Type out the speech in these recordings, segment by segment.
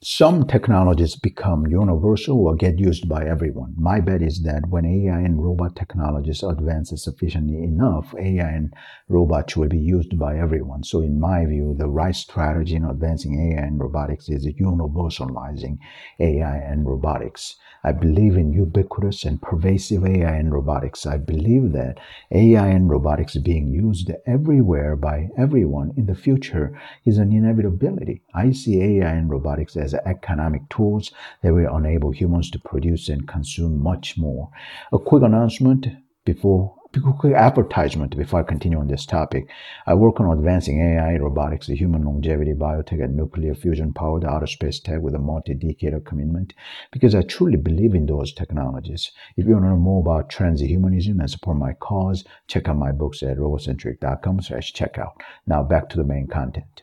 some technologies become universal or get used by everyone. My bet is that when AI and robot technologies advance sufficiently enough, AI and robots will be used by everyone. So in my view, the right strategy in advancing AI and robotics is universalizing AI and robotics. I believe in ubiquitous and pervasive AI and robotics. I believe that AI and robotics being used everywhere by everyone in the future is an inevitability. I see AI and robotics as economic tools that will enable humans to produce and consume much more. A quick announcement before quick advertisement before I continue on this topic. I work on advancing AI, robotics, human longevity, biotech, and nuclear fusion powered outer space tech with a multi-decade commitment because I truly believe in those technologies. If you want to know more about transhumanism and support my cause, check out my books at robocentric.com slash checkout. Now back to the main content.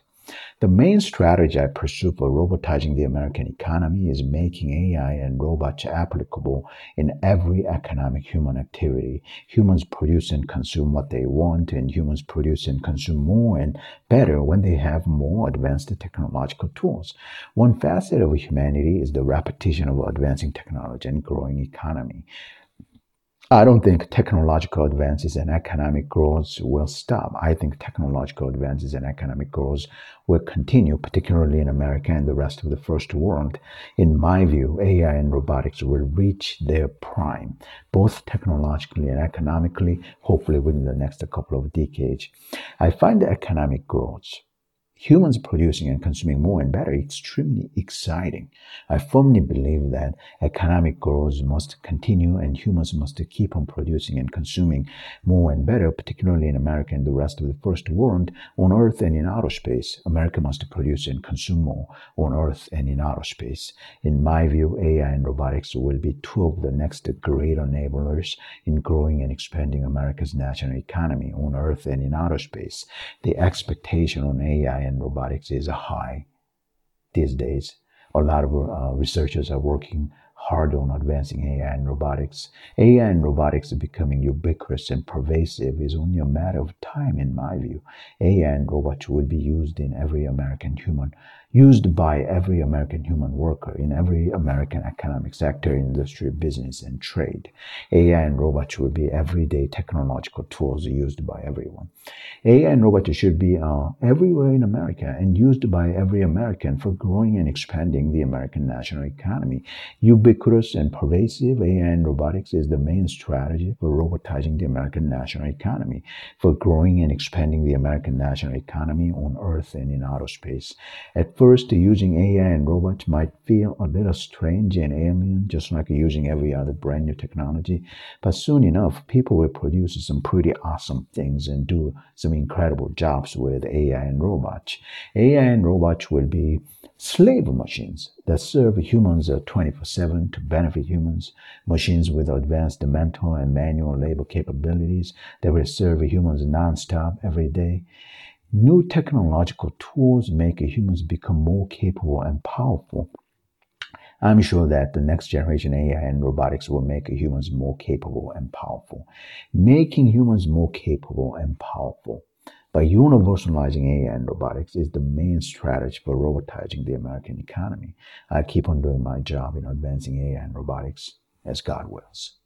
The main strategy I pursue for robotizing the American economy is making AI and robots applicable in every economic human activity. Humans produce and consume what they want, and humans produce and consume more and better when they have more advanced technological tools. One facet of humanity is the repetition of advancing technology and growing economy. I don't think technological advances and economic growth will stop. I think technological advances and economic growth will continue, particularly in America and the rest of the first world. In my view, AI and robotics will reach their prime, both technologically and economically, hopefully within the next couple of decades. I find the economic growth humans producing and consuming more and better extremely exciting. I firmly believe that economic growth must continue and humans must keep on producing and consuming more and better, particularly in America and the rest of the first world, on Earth and in outer space. America must produce and consume more on Earth and in outer space. In my view, AI and robotics will be two of the next great enablers in growing and expanding America's national economy on Earth and in outer space. The expectation on AI and robotics is high these days. A lot of uh, researchers are working hard on advancing AI and robotics. AI and robotics becoming ubiquitous and pervasive is only a matter of time, in my view. AI and robots will be used in every American human used by every American human worker in every American economic sector, industry, business, and trade. AI and robots will be everyday technological tools used by everyone. AI and robots should be uh, everywhere in America and used by every American for growing and expanding the American national economy. Ubiquitous and pervasive AI and robotics is the main strategy for robotizing the American national economy, for growing and expanding the American national economy on Earth and in outer space. At first, using AI and robots might feel a little strange and alien, just like using every other brand new technology. But soon enough, people will produce some pretty awesome things and do some incredible jobs with AI and robots. AI and robots will be slave machines that serve humans uh, 24 7 to benefit humans, machines with advanced mental and manual labor capabilities that will serve humans nonstop every day. New technological tools make humans become more capable and powerful. I'm sure that the next generation AI and robotics will make humans more capable and powerful. Making humans more capable and powerful by universalizing AI and robotics is the main strategy for robotizing the American economy. I keep on doing my job in advancing AI and robotics as God wills.